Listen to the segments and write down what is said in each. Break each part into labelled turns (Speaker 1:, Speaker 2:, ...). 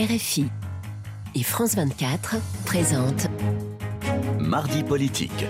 Speaker 1: RFI et France 24 présentent
Speaker 2: Mardi politique.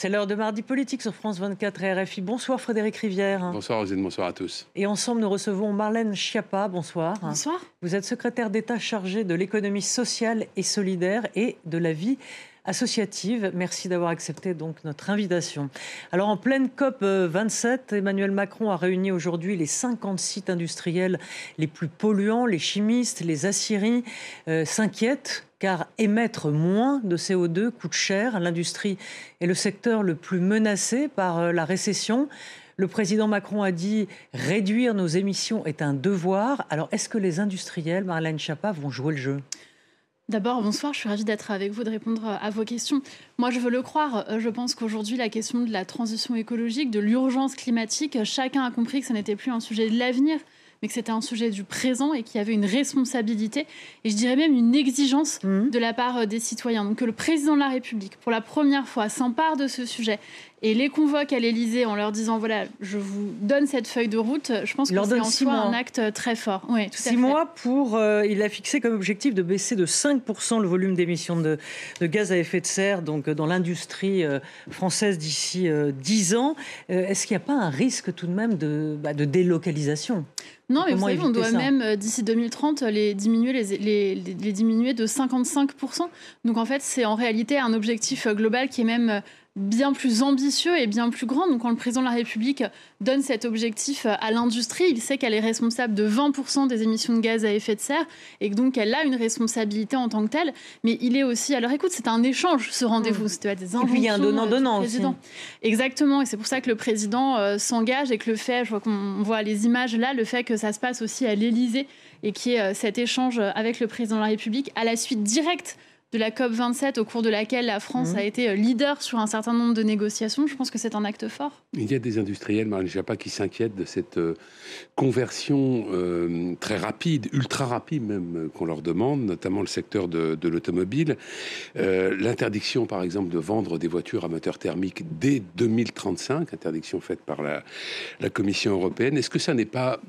Speaker 3: C'est l'heure de mardi politique sur France 24 et RFI. Bonsoir Frédéric Rivière.
Speaker 4: Bonsoir Rosine, bonsoir à tous.
Speaker 3: Et ensemble, nous recevons Marlène Schiappa. Bonsoir.
Speaker 5: Bonsoir.
Speaker 3: Vous êtes secrétaire d'État chargée de l'économie sociale et solidaire et de la vie associative. Merci d'avoir accepté donc notre invitation. Alors en pleine COP 27, Emmanuel Macron a réuni aujourd'hui les 50 sites industriels les plus polluants. Les chimistes, les aciéries euh, s'inquiètent car émettre moins de CO2 coûte cher. L'industrie est le secteur le plus menacé par euh, la récession. Le président Macron a dit réduire nos émissions est un devoir. Alors est-ce que les industriels, Marlène Schiappa, vont jouer le jeu?
Speaker 5: D'abord, bonsoir, je suis ravie d'être avec vous, de répondre à vos questions. Moi, je veux le croire. Euh, je pense qu'aujourd'hui, la question de la transition écologique, de l'urgence climatique, chacun a compris que ce n'était plus un sujet de l'avenir, mais que c'était un sujet du présent et qu'il y avait une responsabilité et je dirais même une exigence mmh. de la part euh, des citoyens. Donc que le président de la République, pour la première fois, s'empare de ce sujet et les convoque à l'Elysée en leur disant voilà, je vous donne cette feuille de route, je pense que c'est en soi un acte très fort.
Speaker 3: Oui, tout six mois pour. Euh, il a fixé comme objectif de baisser de 5% le volume d'émissions de, de, gaz à effet de serre donc, dans l'industrie euh, française d'ici euh, 10 ans. Euh, est-ce qu'il n'y a pas un risque tout de même de, bah, de délocalisation?
Speaker 5: Non, mais vous savez, on doit même, d'ici 2030, les diminuer, les, les, les, diminuer de 55%. Donc, en fait, c'est en réalité un objectif global qui est même bien plus ambitieux et bien plus grand. Donc quand le président de la République donne cet objectif à l'industrie, il sait qu'elle est responsable de 20% des émissions de gaz à effet de serre et que donc elle a une responsabilité en tant que telle. Mais il est aussi, alors écoute, c'est un échange ce rendez-vous,
Speaker 3: c'était des Et puis il y a un donnant-donnant aussi.
Speaker 5: Exactement, et c'est pour ça que le président euh, s'engage et que le fait, je vois qu'on voit les images là, le fait que ça se passe aussi à l'Élysée et qu'il y ait euh, cet échange avec le président de la République à la suite directe de la COP 27 au cours de laquelle la France mmh. a été euh, leader sur un certain nombre de négociations. Je pense que c'est un acte fort.
Speaker 4: Il y a des industriels, Marine Japa, qui s'inquiètent de cette euh, conversion euh, très rapide, ultra rapide même, qu'on leur demande, notamment le secteur de, l'automobile. L'interdiction, par exemple, de vendre des voitures à moteur thermique dès 2035, interdiction faite par la, la Commission européenne. Est-ce que ça n'est pas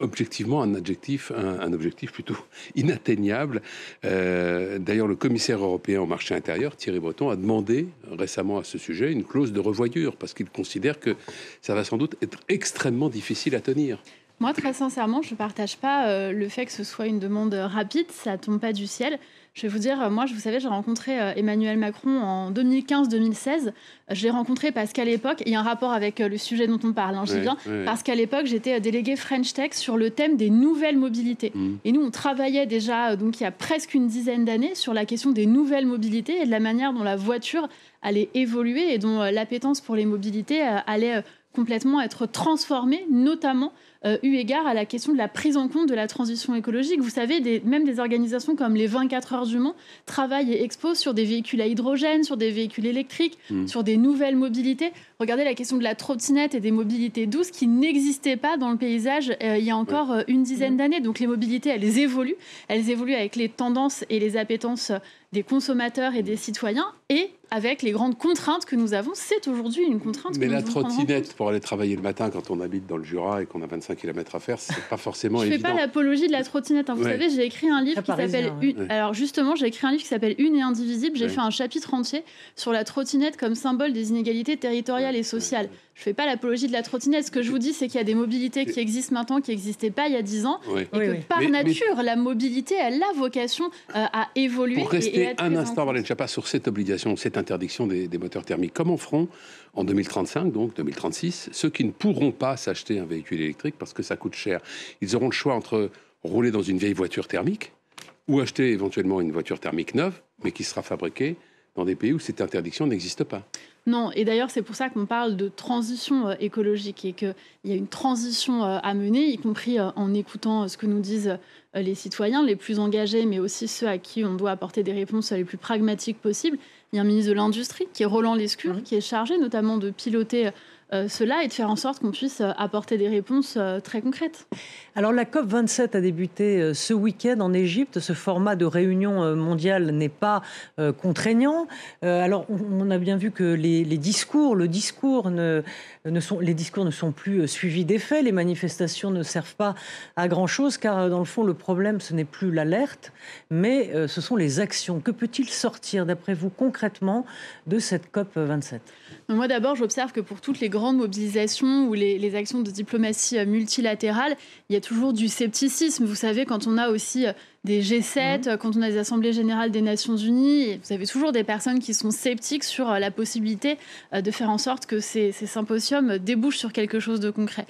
Speaker 4: objectivement un un, objectif plutôt inatteignable. Euh, d'ailleurs, le commissaire européen au marché intérieur, Thierry Breton, a demandé récemment à ce sujet une clause de revoyure parce qu'il considère que ça va sans doute être extrêmement difficile à tenir.
Speaker 5: Moi, très sincèrement, je ne partage pas euh, le fait que ce soit une demande rapide. Ça tombe pas du ciel. Je vais vous dire, moi, vous savez, j'ai rencontré euh, Emmanuel Macron en 2015-2016. Je l'ai rencontré parce qu'à l'époque, il y a un rapport avec euh, le sujet dont on parle, hein, je bien, parce qu'à l'époque, j'étais déléguée French Tech sur le thème des nouvelles mobilités. Mmh. Et nous, on travaillait déjà, donc il y a presque une dizaine d'années, sur la question des nouvelles mobilités et de la manière dont la voiture allait évoluer et dont l'appétence pour les mobilités allait complètement être transformée, notamment euh, eu égard à la question de la prise en compte de la transition écologique. Vous savez, des, même des organisations comme les 24 heures du Mans travaillent et exposent sur des véhicules à hydrogène, sur des véhicules électriques, mmh. sur des nouvelles mobilités. Regardez la question de la trottinette et des mobilités douces qui n'existaient pas dans le paysage euh, il y a encore euh, une dizaine mmh. d'années. Donc les mobilités, elles évoluent. Elles évoluent avec les tendances et les appétences des consommateurs et des citoyens et avec les grandes contraintes que nous avons. C'est aujourd'hui une contrainte.
Speaker 4: Mais
Speaker 5: que
Speaker 4: la trottinette pour aller travailler le matin quand on habite dans le Jura et qu'on a 25 km à faire, c'est pas forcément
Speaker 5: évident. Je fais pas l'apologie de la trottinette. Hein. Vous savez, j'ai écrit un livre qui s'appelle une... Alors justement, j'ai écrit un livre qui s'appelle Une et indivisible. J'ai fait un chapitre entier sur la trottinette comme symbole des inégalités territoriales et sociales. Je fais pas l'apologie de la trottinette. Ce que je vous dis, c'est qu'il y a des mobilités qui existent maintenant, qui n'existaient pas il y a 10 ans, et que par nature, la mobilité, elle a vocation euh, à évoluer.
Speaker 4: Pour rester un instant, Valène Chapa, sur cette obligation, interdiction des, des moteurs thermiques, comment feront en 2035, donc 2036, ceux qui ne pourront pas s'acheter un véhicule électrique parce que ça coûte cher Ils auront le choix entre rouler dans une vieille voiture thermique ou acheter éventuellement une voiture thermique neuve, mais qui sera fabriquée dans des pays où cette interdiction n'existe pas.
Speaker 5: Non, et d'ailleurs c'est pour ça qu'on parle de transition euh, écologique et qu'il y a une transition euh, à mener, y compris euh, en écoutant ce que nous disent les citoyens les plus engagés, mais aussi ceux à qui on doit apporter des réponses les plus pragmatiques possibles. Il y a un ministre de l'Industrie qui est Roland Lescure, mmh. qui est chargé notamment de piloter cela et de faire en sorte qu'on puisse apporter des réponses très concrètes.
Speaker 3: Alors la COP27 a débuté ce week-end en Égypte. Ce format de réunion mondiale n'est pas contraignant. Alors on a bien vu que les, discours, le discours ne, ne sont, les discours ne sont plus suivis d'effets. Les manifestations ne servent pas à grand-chose car dans le fond le problème ce n'est plus l'alerte, mais ce sont les actions. Que peut-il sortir d'après vous concrètement de cette COP 27
Speaker 5: Moi d'abord, j'observe que pour toutes les grandes mobilisations ou les, actions de diplomatie euh, multilatérale, il y a toujours du scepticisme. Vous savez, quand on a aussi euh, des G7, mmh. quand on a des assemblées générales des Nations Unies, vous avez toujours des personnes qui sont sceptiques sur euh, la possibilité de faire en sorte que ces, ces symposiums débouchent sur quelque chose de concret.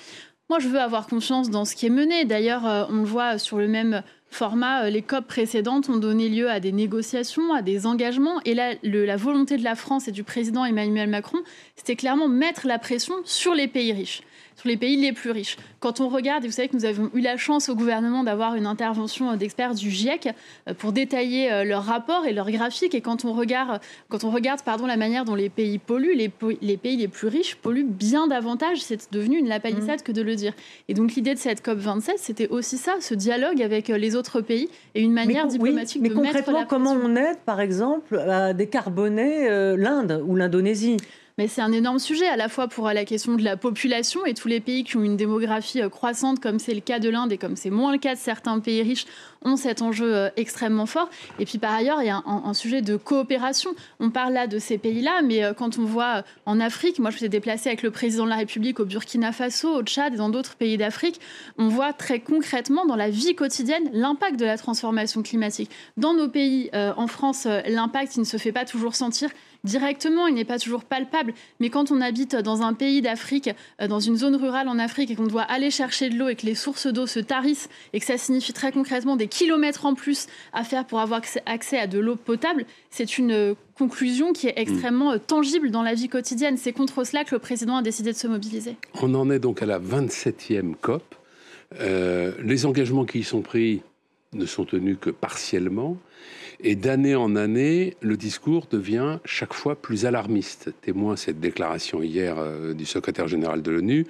Speaker 5: Moi, je veux avoir confiance dans ce qui est mené. D'ailleurs, on le voit sur le même format, euh, les COP précédentes ont donné lieu à des négociations, à des engagements. Et là, la volonté de la France et du président Emmanuel Macron, c'était clairement mettre la pression sur les pays riches sur les pays les plus riches. Quand on regarde, et vous savez que nous avons eu la chance au gouvernement d'avoir une intervention d'experts du GIEC euh, pour détailler euh, leurs rapports et leurs graphiques, et quand on regarde, quand on regarde pardon, la manière dont les pays polluent, les, les pays les plus riches polluent bien davantage, c'est devenu une lapalissade mmh. que de le dire. Et donc l'idée de cette COP27, c'était aussi ça, ce dialogue avec euh, les autres pays et une manière diplomatique
Speaker 3: mais
Speaker 5: de
Speaker 3: concrètement,
Speaker 5: mettre la
Speaker 3: comment on aide, par exemple, à décarboner l'Inde ou l'Indonésie?
Speaker 5: Mais c'est un énorme sujet à la fois pour la question de la population et tous les pays qui ont une démographie euh, croissante, comme c'est le cas de l'Inde et comme c'est moins le cas de certains pays riches, ont cet enjeu euh, extrêmement fort. Et puis par ailleurs, il y a un, sujet de coopération. On parle là de ces pays-là, mais euh, quand on voit en Afrique, moi je me suis déplacée avec le président de la République au Burkina Faso, au Tchad et dans d'autres pays d'Afrique, on voit très concrètement dans la vie quotidienne l'impact de la transformation climatique. Dans nos pays, en France, l'impact il ne se fait pas toujours sentir directement, il n'est pas toujours palpable. Mais quand on habite dans un pays d'Afrique, euh, dans une zone rurale en Afrique, et qu'on doit aller chercher de l'eau et que les sources d'eau se tarissent, et que ça signifie très concrètement des kilomètres en plus à faire pour avoir accès à de l'eau potable, c'est une euh, conclusion qui est extrêmement euh, tangible dans la vie quotidienne. C'est contre cela que le président a décidé de se mobiliser.
Speaker 4: On en est donc à la 27e COP. les engagements qui y sont pris ne sont tenus que partiellement. Et d'année en année, le discours devient chaque fois plus alarmiste. Témoin cette déclaration hier euh, du secrétaire général de l'ONU.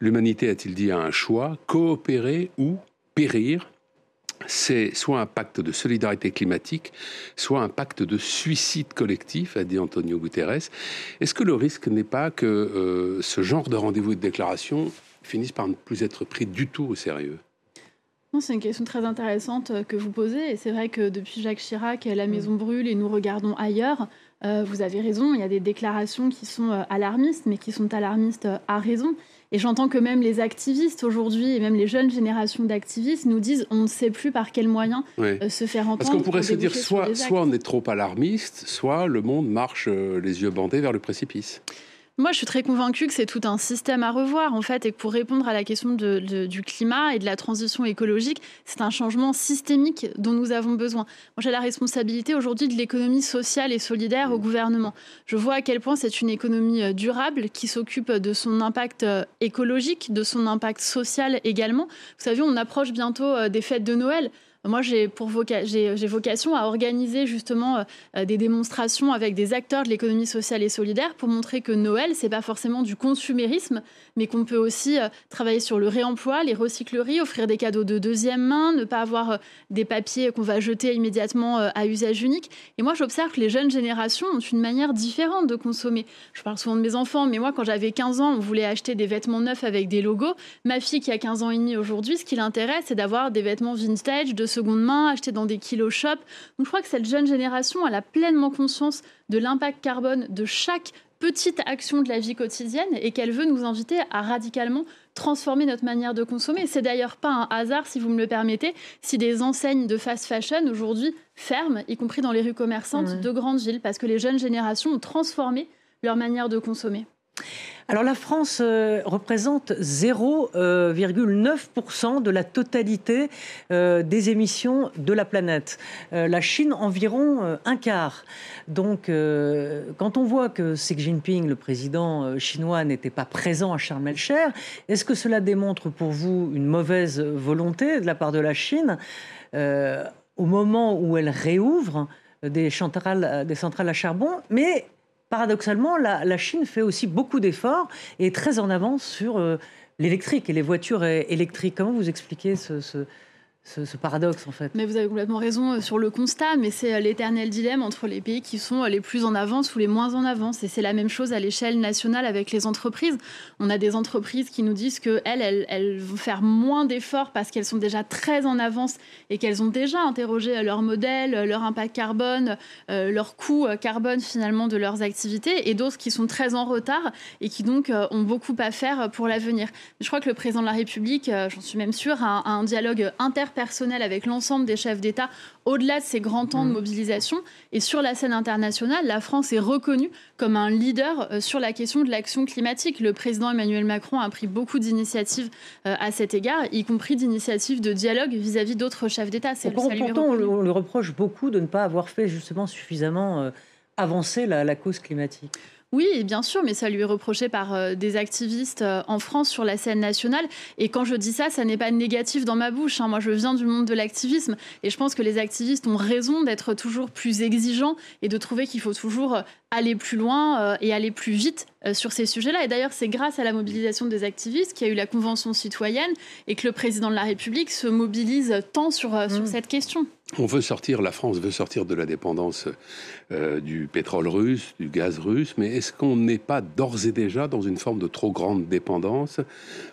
Speaker 4: L'humanité, a-t-il dit, a un choix, coopérer ou périr? C'est soit un pacte de solidarité climatique, soit un pacte de suicide collectif, a dit Antonio Guterres. Est-ce que le risque n'est pas que euh, ce genre de rendez-vous et de déclaration finisse par ne plus être pris du tout au sérieux?
Speaker 5: C'est une question très intéressante euh, que vous posez. Et c'est vrai que depuis Jacques Chirac, la mm. maison brûle et nous regardons ailleurs. Euh, vous avez raison, il y a des déclarations qui sont alarmistes, mais qui sont alarmistes à raison. Et j'entends que même les activistes aujourd'hui, et même les jeunes générations d'activistes, nous disent on ne sait plus par quels moyens se faire entendre.
Speaker 4: Parce qu'on pourrait se dire soit, soit on est trop alarmiste, soit le monde marche les yeux bandés vers le précipice.
Speaker 5: Moi, je suis très convaincue que c'est tout un système à revoir, en fait, et que pour répondre à la question du climat et de la transition écologique, c'est un changement systémique dont nous avons besoin. Moi, j'ai la responsabilité aujourd'hui de l'économie sociale et solidaire au gouvernement. Je vois à quel point c'est une économie euh, durable qui s'occupe de son impact euh, écologique, de son impact social également. Vous savez, on approche bientôt euh, des fêtes de Noël. Moi, j'ai j'ai vocation à organiser justement euh, des démonstrations avec des acteurs de l'économie sociale et solidaire pour montrer que Noël, c'est pas forcément du consumérisme, mais qu'on peut aussi euh, travailler sur le réemploi, les recycleries, offrir des cadeaux de deuxième main, ne pas avoir euh, des papiers qu'on va jeter immédiatement à usage unique. Et moi, j'observe que les jeunes générations ont une manière différente de consommer. Je parle souvent de mes enfants, mais moi, quand j'avais 15 ans, on voulait acheter des vêtements neufs avec des logos. Ma fille qui a 15 ans et demi aujourd'hui, ce qui l'intéresse, c'est d'avoir des vêtements vintage de seconde main, achetés dans des kilo shops. Donc je crois que cette jeune génération, elle a pleinement conscience de l'impact carbone de chaque petite action de la vie quotidienne et qu'elle veut nous inviter à radicalement transformer notre manière de consommer. C'est d'ailleurs pas un hasard, si vous me le permettez, si des enseignes de fast fashion aujourd'hui ferment, y compris dans les rues commerçantes de grandes villes, parce que les jeunes générations ont transformé leur manière de consommer.
Speaker 3: Alors la France euh, représente 0,9% euh, de la totalité euh, des émissions de la planète. la Chine environ un quart. Donc quand on voit que Xi Jinping, le président chinois, n'était pas présent à Sharm el-Cher, est-ce que cela démontre pour vous une mauvaise volonté de la part de la Chine au moment où elle réouvre des centrales, des centrales à charbon, mais paradoxalement, la, Chine fait aussi beaucoup d'efforts et est très en avance sur l'électrique et les voitures électriques. Comment vous expliquez ce, ce, paradoxe en fait.
Speaker 5: Mais vous avez complètement raison euh, sur le constat, mais c'est euh, l'éternel dilemme entre les pays qui sont euh, les plus en avance ou les moins en avance. Et c'est la même chose à l'échelle nationale avec les entreprises. On a des entreprises qui nous disent qu'elles, elles, elles vont faire moins d'efforts parce qu'elles sont déjà très en avance et qu'elles ont déjà interrogé leur modèle, leur impact carbone, leur coût carbone finalement de leurs activités, et d'autres qui sont très en retard et qui donc ont beaucoup à faire pour l'avenir. Je crois que le président de la République, j'en suis même sûre, a un dialogue inter personnel avec l'ensemble des chefs d'État au-delà de ces grands temps de mm. mobilisation. Et sur la scène internationale, la France est reconnue comme un leader euh, sur la question de l'action climatique. Le président Emmanuel Macron a pris beaucoup d'initiatives euh, à cet égard, y compris d'initiatives de dialogue vis-à-vis d'autres chefs d'État.
Speaker 3: Pourtant, on, lui reproche beaucoup de ne pas avoir fait justement suffisamment euh, avancer la cause climatique.
Speaker 5: Oui, bien sûr, mais ça lui est reproché par euh, des activistes euh, en France sur la scène nationale. Et quand je dis ça, ça n'est pas négatif dans ma bouche. Hein. Moi, je viens du monde de l'activisme et je pense que les activistes ont raison d'être toujours plus exigeants et de trouver qu'il faut toujours euh, aller plus loin et aller plus vite euh, sur ces sujets-là. Et d'ailleurs, c'est grâce à la mobilisation des activistes qu'il y a eu la Convention citoyenne et que le président de la République se mobilise tant sur, euh, sur mm. cette question.
Speaker 4: On veut sortir, la France veut sortir de la dépendance du pétrole russe, du gaz russe, mais est-ce qu'on n'est pas d'ores et déjà dans une forme de trop grande dépendance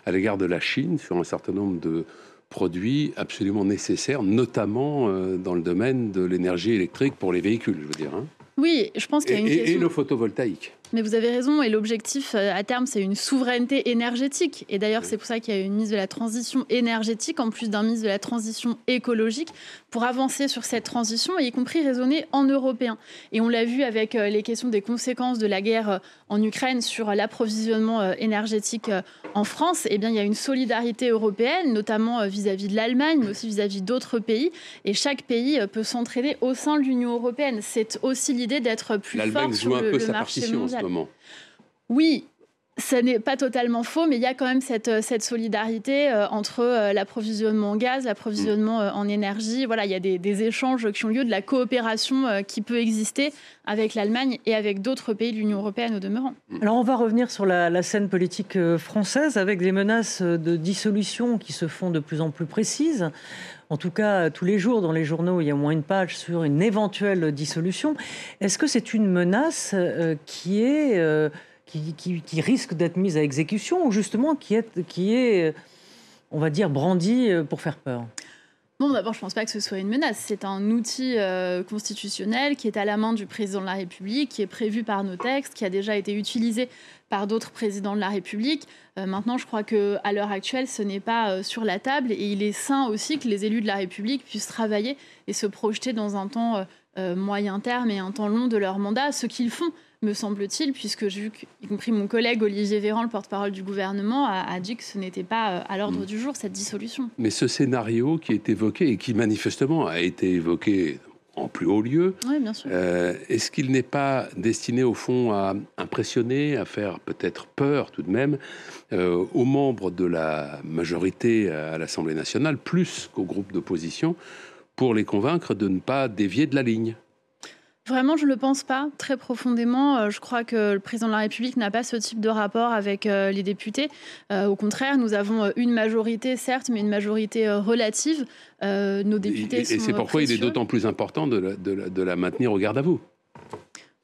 Speaker 4: à l'égard de la Chine sur un certain nombre de produits absolument nécessaires, notamment dans le domaine de l'énergie électrique pour les véhicules, je veux dire hein?
Speaker 5: Oui, je pense qu'il y a une
Speaker 4: question. Et le photovoltaïque.
Speaker 5: Mais vous avez raison, et l'objectif euh, à terme, c'est une souveraineté énergétique. Et d'ailleurs, c'est pour ça qu'il y a une mise de la transition énergétique, en plus d'un mise de la transition écologique, pour avancer sur cette transition, y compris raisonner en européen. Et on l'a vu avec euh, les questions des conséquences de la guerre euh, en Ukraine sur l'approvisionnement énergétique en France. Eh bien, il y a une solidarité européenne, notamment vis-à-vis de l'Allemagne, mais aussi vis-à-vis d'autres pays. Et chaque pays peut s'entraider au sein de l'Union européenne. C'est aussi l'idée d'être plus fort sur le, marché mondial. Oui, ce n'est pas totalement faux, mais il y a quand même cette, euh, solidarité euh, entre euh, l'approvisionnement en gaz, l'approvisionnement en énergie. Voilà, il y a des, échanges qui ont lieu, de la coopération qui peut exister avec l'Allemagne et avec d'autres pays de l'Union européenne au demeurant.
Speaker 3: Alors on va revenir sur la, scène politique française avec des menaces de dissolution qui se font de plus en plus précises. En tout cas, tous les jours dans les journaux, il y a au moins une page sur une éventuelle dissolution. Est-ce que c'est une menace qui est qui, risque d'être mise à exécution ou justement qui est, qui est, on va dire, brandi euh, pour faire peur
Speaker 5: Bon, d'abord, je ne pense pas que ce soit une menace. C'est un outil euh, constitutionnel qui est à la main du président de la République, qui est prévu par nos textes, qui a déjà été utilisé par d'autres présidents de la République. Euh, maintenant, je crois qu'à l'heure actuelle, ce n'est pas sur la table et il est sain aussi que les élus de la République puissent travailler et se projeter dans un temps moyen terme et un temps long de leur mandat, ce qu'ils font me semble-t-il, puisque j'ai vu y compris mon collègue Olivier Véran, le porte-parole du gouvernement, a, dit que ce n'était pas euh, à l'ordre mm. du jour, cette dissolution.
Speaker 4: Mais ce scénario qui est évoqué et qui manifestement a été évoqué en plus haut lieu, euh, est-ce qu'il n'est pas destiné au fond à impressionner, à faire peut-être peur tout de même euh, aux membres de la majorité à l'Assemblée nationale, plus qu'aux groupes d'opposition, pour les convaincre de ne pas dévier de la ligne
Speaker 5: Vraiment, je ne le pense pas très profondément. Euh, je crois que le président de la République n'a pas ce type de rapport avec euh, les députés. Euh, au contraire, nous avons une majorité, certes, mais une majorité relative.
Speaker 4: nos députés et, et c'est pourquoi il est d'autant plus important de la, de la maintenir au garde à vous.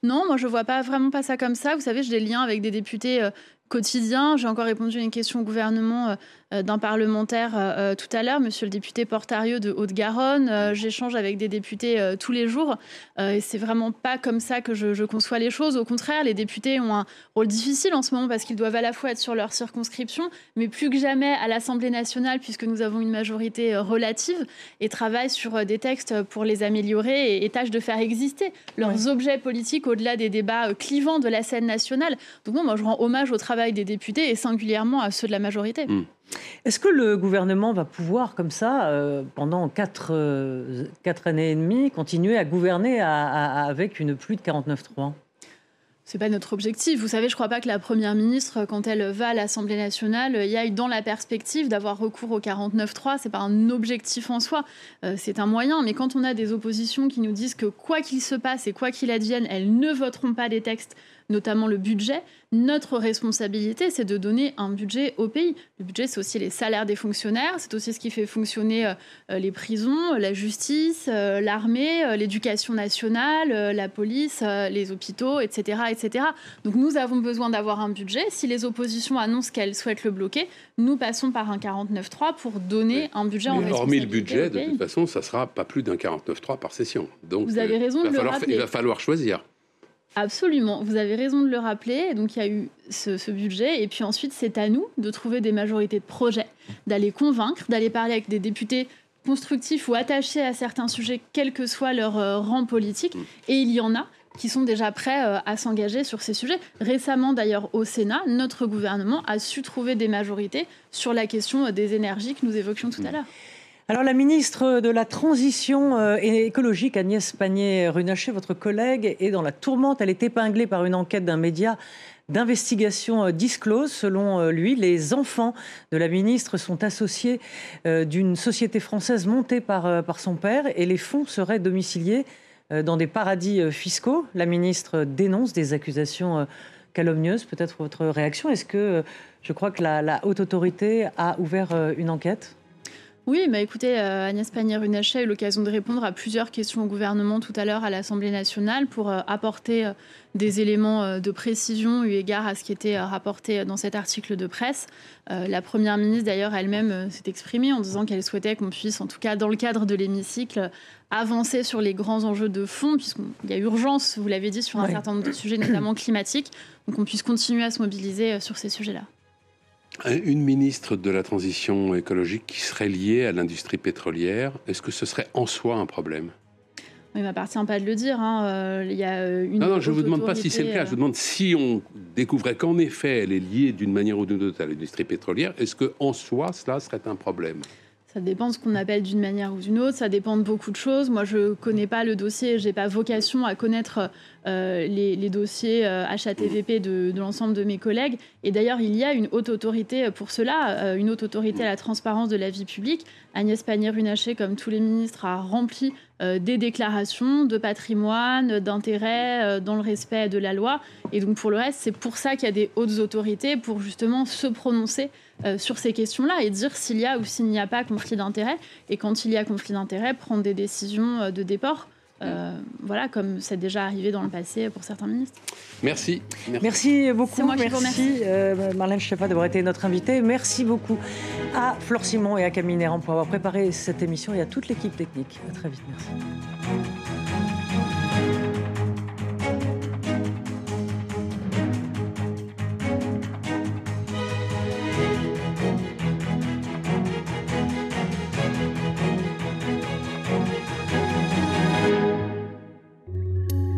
Speaker 5: Non, moi je vois pas vraiment pas ça comme ça. Vous savez, j'ai des liens avec des députés quotidiens. J'ai encore répondu à une question au gouvernement d'un parlementaire euh, euh, tout à l'heure, monsieur le député Portarieux de Haute-Garonne. J'échange avec des députés tous les jours et c'est vraiment pas comme ça que je, conçois les choses. Au contraire, les députés ont un rôle difficile en ce moment parce qu'ils doivent à la fois être sur leur circonscription, mais plus que jamais à l'Assemblée nationale puisque nous avons une majorité relative et travaillent sur des textes pour les améliorer et, tâchent de faire exister leurs objets politiques au-delà des débats clivants de la scène nationale. Donc moi, je rends hommage au travail des députés et singulièrement à ceux de la majorité.
Speaker 4: Mmh.
Speaker 3: Est-ce que le gouvernement va pouvoir, comme ça, euh, pendant euh, quatre, années et demie, continuer à gouverner avec une pluie de 49-3
Speaker 5: c'est pas notre objectif. Vous savez, je ne crois pas que la première ministre, quand elle va à l'Assemblée nationale, y aille dans la perspective d'avoir recours au 49-3. C'est pas un objectif en soi, euh, c'est un moyen. Mais quand on a des oppositions qui nous disent que quoi qu'il se passe et quoi qu'il advienne, elles ne voteront pas des textes notamment le budget. Notre responsabilité, c'est de donner un budget au pays. Le budget, c'est aussi les salaires des fonctionnaires, c'est aussi ce qui fait fonctionner euh, euh, les prisons, la justice, euh, l'armée, l'éducation nationale, la police, les hôpitaux, etc., etc. Donc nous avons besoin d'avoir un budget. Si les oppositions annoncent qu'elles souhaitent le bloquer, nous passons par un 49.3 pour donner un budget en
Speaker 4: Hormis le budget, de toute façon, ça sera pas plus d'un 49.3 par session. Donc,
Speaker 5: Vous avez raison de le rappeler.
Speaker 4: Il va falloir choisir.
Speaker 5: Absolument, vous avez raison de le rappeler. Donc il y a eu ce, budget, et puis ensuite c'est à nous de trouver des majorités de projets, d'aller convaincre, d'aller parler avec des députés constructifs ou attachés à certains sujets, quel que soit leur euh, rang politique. Et il y en a qui sont déjà prêts euh, à s'engager sur ces sujets. Récemment d'ailleurs au Sénat, notre gouvernement a su trouver des majorités sur la question euh, des énergies que nous évoquions tout à l'heure.
Speaker 3: Alors la ministre de la Transition euh, écologique, Agnès Pannier-Runacher, votre collègue, est dans la tourmente. Elle est épinglée par une enquête d'un média d'investigation euh, disclose. Selon euh, lui, les enfants de la ministre sont associés d'une société française montée par, par son père et les fonds seraient domiciliés dans des paradis fiscaux. La ministre dénonce des accusations calomnieuses. Peut-être votre réaction Est-ce que je crois que la haute autorité a ouvert une enquête?
Speaker 5: Oui, bah écoutez, euh, Agnès Pannier-Runacher a eu l'occasion de répondre à plusieurs questions au gouvernement tout à l'heure à l'Assemblée nationale pour euh, apporter euh, des éléments de précision eu égard à ce qui était rapporté dans cet article de presse. la Première ministre, d'ailleurs, elle-même s'est exprimée en disant qu'elle souhaitait qu'on puisse, en tout cas dans le cadre de l'hémicycle, avancer sur les grands enjeux de fond, puisqu'il y a urgence, vous l'avez dit, sur un certain nombre de sujets, notamment climatiques, donc on puisse continuer à se mobiliser sur ces sujets-là.
Speaker 4: Une ministre de la transition écologique qui serait liée à l'industrie pétrolière, est-ce que ce serait en soi un problème?
Speaker 5: Il ne m'appartient pas de le dire. Hein. Euh, il y a euh, une
Speaker 4: non, non, je ne vous demande pas si c'est le cas. Je vous demande si on découvrait qu'en effet, elle est liée d'une manière ou d'une autre à l'industrie pétrolière, est-ce qu'en soi, cela serait un problème?
Speaker 5: Ça dépend de ce qu'on appelle d'une manière ou d'une autre, ça dépend de beaucoup de choses. Moi, je ne connais pas le dossier, je n'ai pas vocation à connaître euh, les, dossiers HATVP euh, de, l'ensemble de mes collègues. Et d'ailleurs, il y a une haute autorité pour cela, euh, une haute autorité à la transparence de la vie publique. Agnès Pannier-Runacher, comme tous les ministres, a rempli des déclarations de patrimoine, d'intérêt, dans le respect de la loi. Et donc, pour le reste, c'est pour ça qu'il y a des hautes autorités, pour justement se prononcer euh, sur ces questions-là et dire s'il y a ou s'il n'y a pas conflit d'intérêt. Et quand il y a conflit d'intérêt, prendre des décisions euh, de déport. Euh, voilà, comme c'est déjà arrivé dans le passé pour certains ministres.
Speaker 4: Merci.
Speaker 3: Merci, beaucoup. Moi merci, Marlène Schiappa d'avoir été notre invitée. Merci beaucoup à Flore Simon et à Camille Néran pour avoir préparé cette émission et à toute l'équipe technique. À très vite. Merci.